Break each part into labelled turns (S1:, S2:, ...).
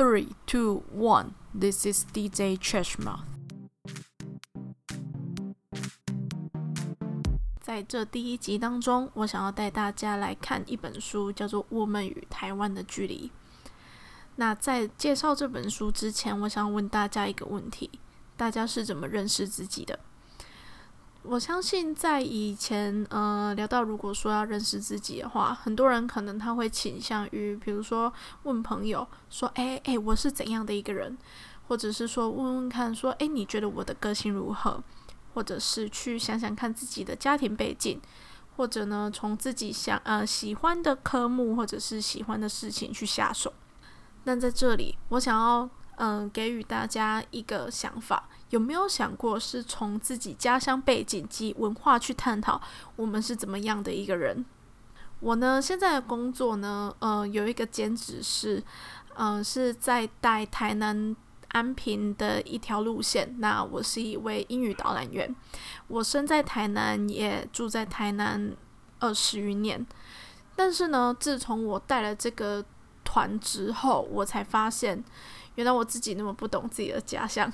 S1: Three, two, one. This is DJ Cheshmouth. 在这第一集当中，我想要带大家来看一本书，叫做《我们与台湾的距离》。那在介绍这本书之前，我想问大家一个问题：大家是怎么认识自己的？我相信在以前，呃，聊到如果说要认识自己的话，很多人可能他会倾向于，比如说问朋友说：“哎哎，我是怎样的一个人？”或者是说问问看说：“哎，你觉得我的个性如何？”或者是去想想看自己的家庭背景，或者呢，从自己想呃喜欢的科目或者是喜欢的事情去下手。那在这里，我想要嗯给予大家一个想法。有没有想过，是从自己家乡背景及文化去探讨我们是怎么样的一个人？我呢，现在的工作呢，呃，有一个兼职是，嗯，是在带台南安平的一条路线。那我是一位英语导览员，我生在台南，也住在台南二十余年。但是呢，自从我带了这个团之后，我才发现。原来我自己那么不懂自己的家乡，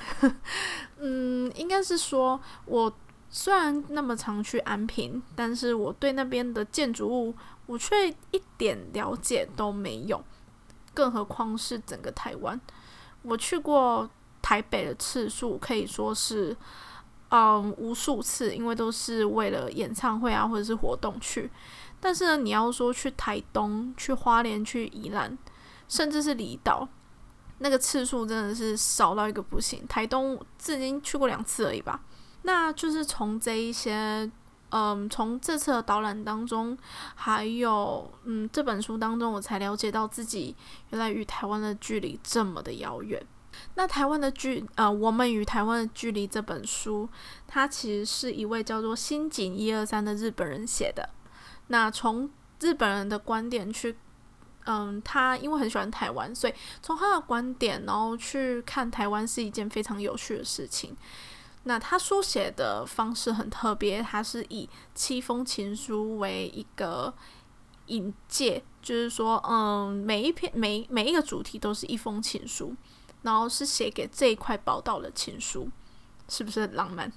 S1: 嗯，应该是说，我虽然那么常去安平，但是我对那边的建筑物，我却一点了解都没有，更何况是整个台湾。我去过台北的次数可以说是，嗯，无数次，因为都是为了演唱会啊或者是活动去。但是呢，你要说去台东、去花莲、去宜兰，甚至是离岛。那个次数真的是少到一个不行。台东至今去过两次而已吧。那就是从这一些，嗯，从这次的导览当中，还有嗯这本书当中，我才了解到自己原来与台湾的距离这么的遥远。那台湾的距，呃，我们与台湾的距离这本书，它其实是一位叫做新井一二三的日本人写的。那从日本人的观点去。嗯，他因为很喜欢台湾，所以从他的观点，然后去看台湾是一件非常有趣的事情。那他书写的方式很特别，他是以七封情书为一个引介，就是说，嗯，每一篇每每一个主题都是一封情书，然后是写给这一块宝岛的情书，是不是很浪漫？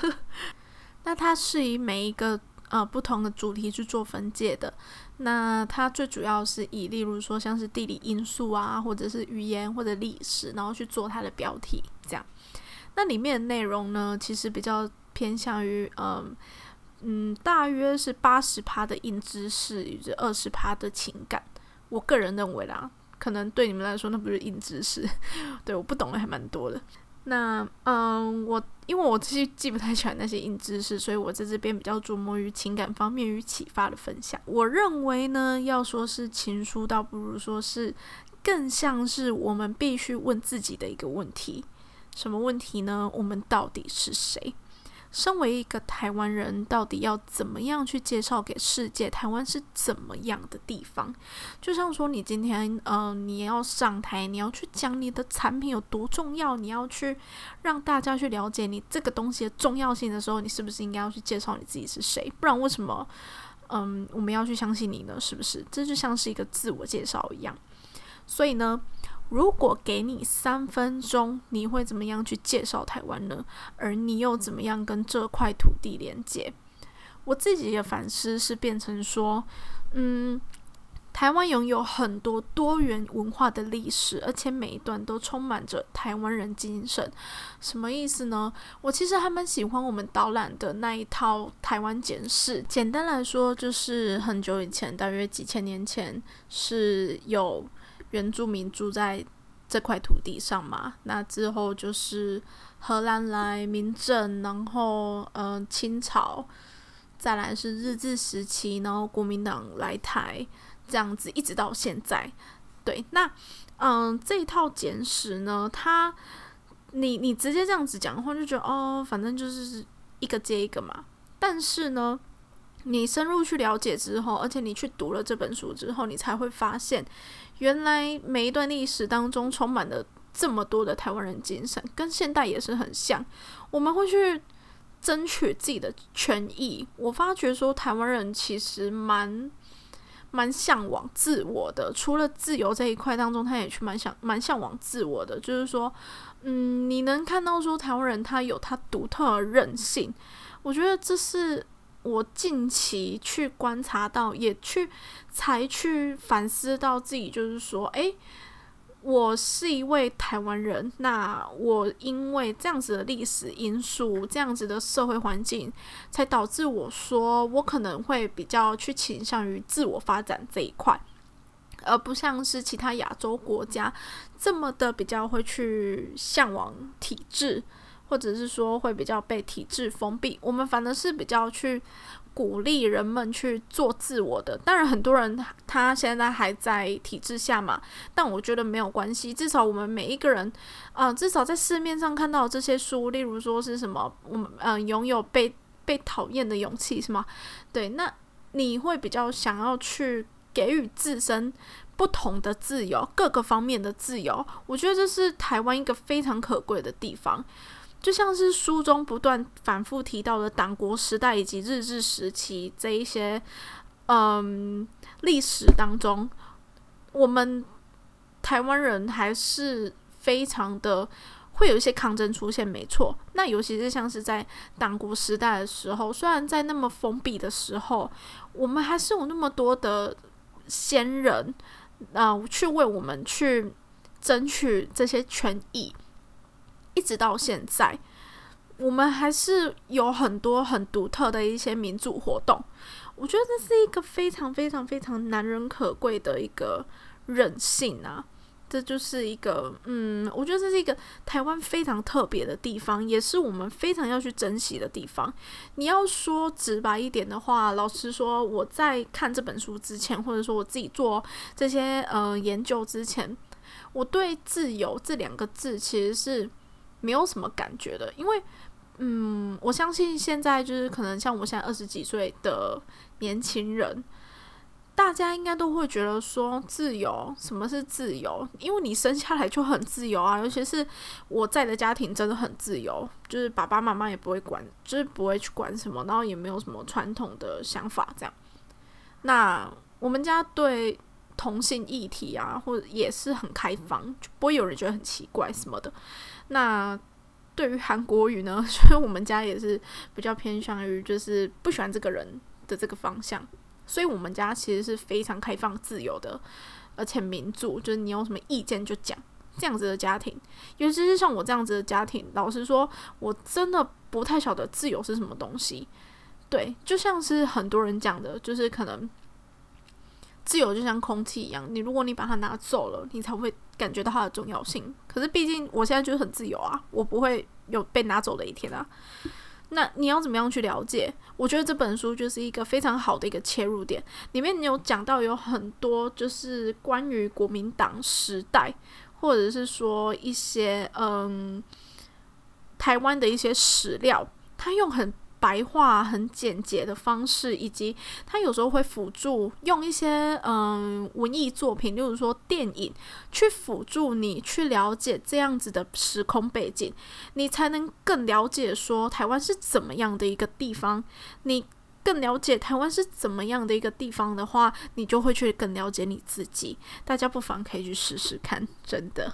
S1: 那他是以每一个。呃，不同的主题去做分界的，那它最主要是以，例如说像是地理因素啊，或者是语言或者历史，然后去做它的标题，这样。那里面的内容呢，其实比较偏向于，嗯嗯，大约是八十趴的硬知识，以及二十趴的情感。我个人认为啦，可能对你们来说那不是硬知识，对，我不懂的还蛮多的。那嗯，我因为我记记不太起来那些硬知识，所以我在这边比较琢磨于情感方面与启发的分享。我认为呢，要说是情书，倒不如说是更像是我们必须问自己的一个问题：什么问题呢？我们到底是谁？身为一个台湾人，到底要怎么样去介绍给世界台湾是怎么样的地方？就像说，你今天，嗯，你要上台，你要去讲你的产品有多重要，你要去让大家去了解你这个东西的重要性的时候，你是不是应该要去介绍你自己是谁？不然为什么，嗯，我们要去相信你呢？是不是？这就像是一个自我介绍一样。所以呢？如果给你三分钟，你会怎么样去介绍台湾呢？而你又怎么样跟这块土地连接？我自己的反思是变成说，嗯，台湾拥有很多多元文化的历史，而且每一段都充满着台湾人精神。什么意思呢？我其实还蛮喜欢我们导览的那一套台湾简史。简单来说，就是很久以前，大约几千年前是有。原住民住在这块土地上嘛？那之后就是荷兰来民政，然后嗯清朝，再来是日治时期，然后国民党来台，这样子一直到现在。对，那嗯这一套简史呢，它你你直接这样子讲的话，就觉得哦，反正就是一个接一个嘛。但是呢，你深入去了解之后，而且你去读了这本书之后，你才会发现。原来每一段历史当中充满了这么多的台湾人精神，跟现代也是很像。我们会去争取自己的权益。我发觉说，台湾人其实蛮蛮向往自我的。除了自由这一块当中，他也去蛮想蛮向往自我的。就是说，嗯，你能看到说台湾人他有他独特的韧性，我觉得这是我近期去观察到，也去才去反思到自己，就是说，诶。我是一位台湾人，那我因为这样子的历史因素，这样子的社会环境，才导致我说我可能会比较去倾向于自我发展这一块，而不像是其他亚洲国家这么的比较会去向往体制，或者是说会比较被体制封闭。我们反而是比较去。鼓励人们去做自我的，当然很多人他现在还在体制下嘛，但我觉得没有关系，至少我们每一个人，啊，至少在市面上看到这些书，例如说是什么，我们嗯拥有被被讨厌的勇气是吗？对，那你会比较想要去给予自身不同的自由，各个方面的自由，我觉得这是台湾一个非常可贵的地方。就像是书中不断反复提到的党国时代以及日治时期这一些，嗯，历史当中，我们台湾人还是非常的会有一些抗争出现，没错。那尤其是像是在党国时代的时候，虽然在那么封闭的时候，我们还是有那么多的先人，啊，去为我们去争取这些权益。一直到现在，我们还是有很多很独特的一些民主活动。我觉得这是一个非常非常非常难人可贵的一个韧性啊！这就是一个，嗯，我觉得这是一个台湾非常特别的地方，也是我们非常要去珍惜的地方。你要说直白一点的话，老实说，我在看这本书之前，或者说我自己做这些呃研究之前，我对“自由”这两个字其实是。没有什么感觉的，因为，嗯，我相信现在就是可能像我现在二十几岁的年轻人，大家应该都会觉得说自由，什么是自由？因为你生下来就很自由啊，尤其是我在的家庭真的很自由，就是爸爸妈妈也不会管，就是不会去管什么，然后也没有什么传统的想法这样。那我们家对同性议题啊，或者也是很开放，就不会有人觉得很奇怪什么的。那对于韩国语呢？所以我们家也是比较偏向于就是不喜欢这个人的这个方向，所以我们家其实是非常开放自由的，而且民主，就是你有什么意见就讲这样子的家庭。尤其是像我这样子的家庭，老实说，我真的不太晓得自由是什么东西。对，就像是很多人讲的，就是可能。自由就像空气一样，你如果你把它拿走了，你才会感觉到它的重要性。可是毕竟我现在就是很自由啊，我不会有被拿走的一天啊。那你要怎么样去了解？我觉得这本书就是一个非常好的一个切入点。里面你有讲到有很多就是关于国民党时代，或者是说一些嗯台湾的一些史料，他用很。白话很简洁的方式，以及他有时候会辅助用一些嗯文艺作品，例如说电影，去辅助你去了解这样子的时空背景，你才能更了解说台湾是怎么样的一个地方。你更了解台湾是怎么样的一个地方的话，你就会去更了解你自己。大家不妨可以去试试看，真的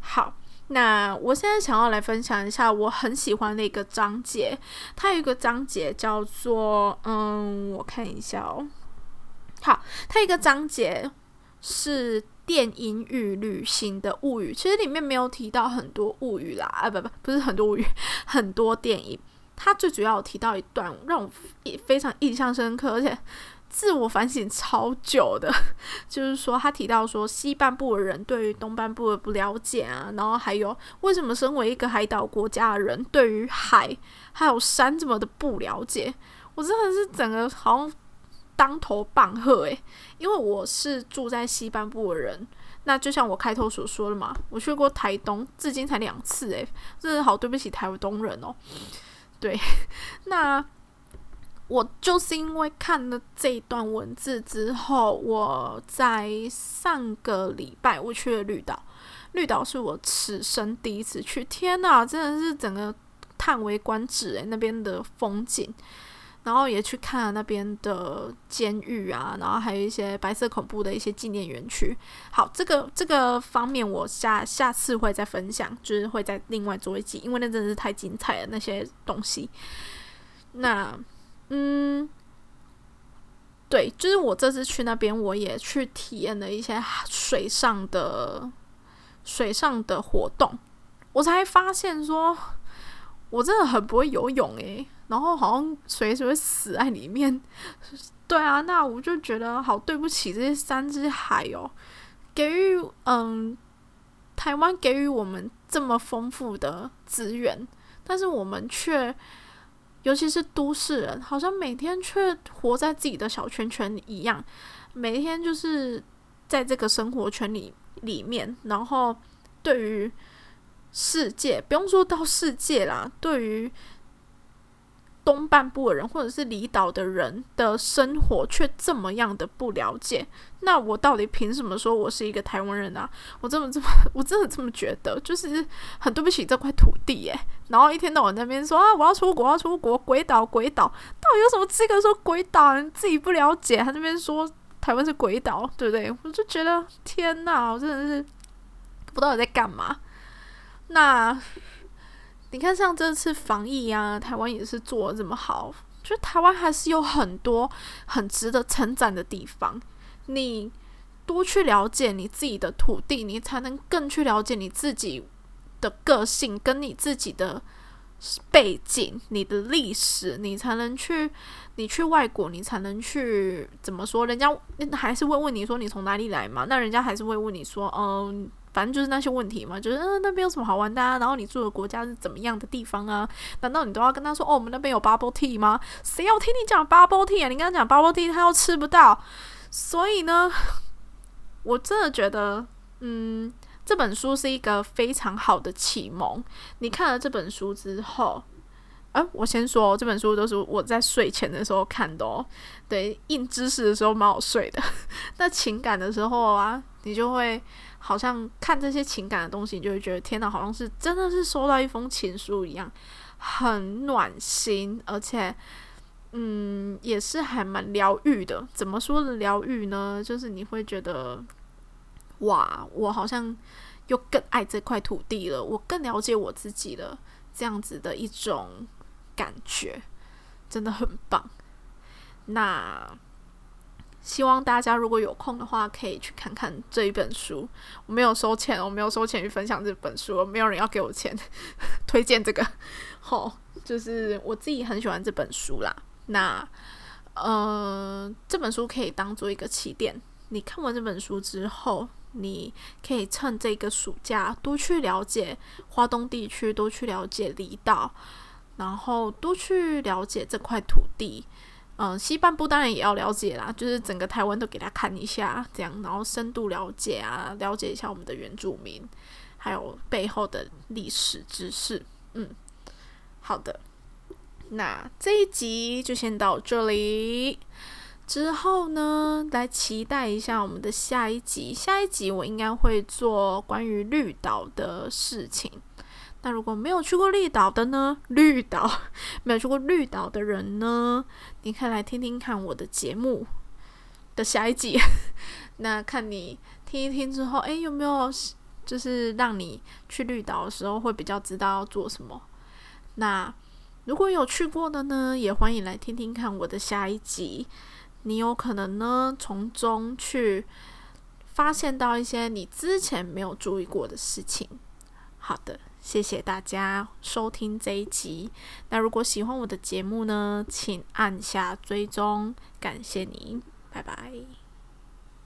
S1: 好。那我现在想要来分享一下我很喜欢的一个章节，它有一个章节叫做嗯，我看一下哦。好，它一个章节是电影与旅行的物语，其实里面没有提到很多物语啦，啊不不不是很多物语，很多电影。它最主要提到一段让我非常印象深刻，而且。自我反省超久的，就是说他提到说西半部的人对于东半部的不了解啊，然后还有为什么身为一个海岛国家的人对于海还有山这么的不了解，我真的是整个好像当头棒喝诶，因为我是住在西半部的人，那就像我开头所说的嘛，我去过台东，至今才两次诶，真的好对不起台东人哦，对，那。我就是因为看了这一段文字之后，我在上个礼拜我去了绿岛，绿岛是我此生第一次去，天呐，真的是整个叹为观止诶，那边的风景。然后也去看了那边的监狱啊，然后还有一些白色恐怖的一些纪念园区。好，这个这个方面我下下次会再分享，就是会再另外做一集，因为那真的是太精彩了那些东西。那嗯，对，就是我这次去那边，我也去体验了一些水上的水上的活动，我才发现说。我真的很不会游泳诶，然后好像随时会死在里面。对啊，那我就觉得好对不起这些山之海哦，给予嗯台湾给予我们这么丰富的资源，但是我们却，尤其是都市人，好像每天却活在自己的小圈圈一样，每天就是在这个生活圈里里面，然后对于。世界不用说到世界啦，对于东半部的人或者是离岛的人的生活却这么样的不了解，那我到底凭什么说我是一个台湾人啊？我这么这么，我真的这么觉得，就是很对不起这块土地耶。然后一天到晚在那边说啊，我要出国，要出国，鬼岛，鬼岛，到底有什么资格说鬼岛？你自己不了解，他那边说台湾是鬼岛，对不对？我就觉得天哪，我真的是不知道我在干嘛。那你看，像这次防疫啊，台湾也是做的这么好，就台湾还是有很多很值得称赞的地方。你多去了解你自己的土地，你才能更去了解你自己的个性跟你自己的背景、你的历史，你才能去。你去外国，你才能去怎么说？人家还是会问你说你从哪里来嘛？那人家还是会问你说，嗯。反正就是那些问题嘛，就是嗯，那边有什么好玩的？啊？然后你住的国家是怎么样的地方啊？难道你都要跟他说哦，我们那边有 bubble tea 吗？谁要听你讲 bubble tea 啊？你跟他讲 bubble tea，他又吃不到。所以呢，我真的觉得，嗯，这本书是一个非常好的启蒙。你看了这本书之后，哎，我先说，这本书都是我在睡前的时候看的哦。对，硬知识的时候蛮好睡的，那情感的时候啊，你就会。好像看这些情感的东西，你就会觉得天哪，好像是真的是收到一封情书一样，很暖心，而且，嗯，也是还蛮疗愈的。怎么说的疗愈呢？就是你会觉得，哇，我好像又更爱这块土地了，我更了解我自己了，这样子的一种感觉，真的很棒。那。希望大家如果有空的话，可以去看看这一本书。我没有收钱，我没有收钱去分享这本书，没有人要给我钱 推荐这个。好，就是我自己很喜欢这本书啦。那呃，这本书可以当做一个起点。你看完这本书之后，你可以趁这个暑假多去了解华东地区，多去了解离岛，然后多去了解这块土地。嗯，西半部当然也要了解啦，就是整个台湾都给他看一下，这样，然后深度了解啊，了解一下我们的原住民，还有背后的历史知识。嗯，好的，那这一集就先到这里，之后呢，来期待一下我们的下一集。下一集我应该会做关于绿岛的事情。那如果没有去过绿岛的呢？绿岛 没有去过绿岛的人呢？你可以来听听看我的节目的下一集。那看你听一听之后，诶，有没有就是让你去绿岛的时候会比较知道要做什么？那如果有去过的呢，也欢迎来听听看我的下一集。你有可能呢从中去发现到一些你之前没有注意过的事情。好的。谢谢大家收听这一集。那如果喜欢我的节目呢，请按下追踪，感谢你，拜拜。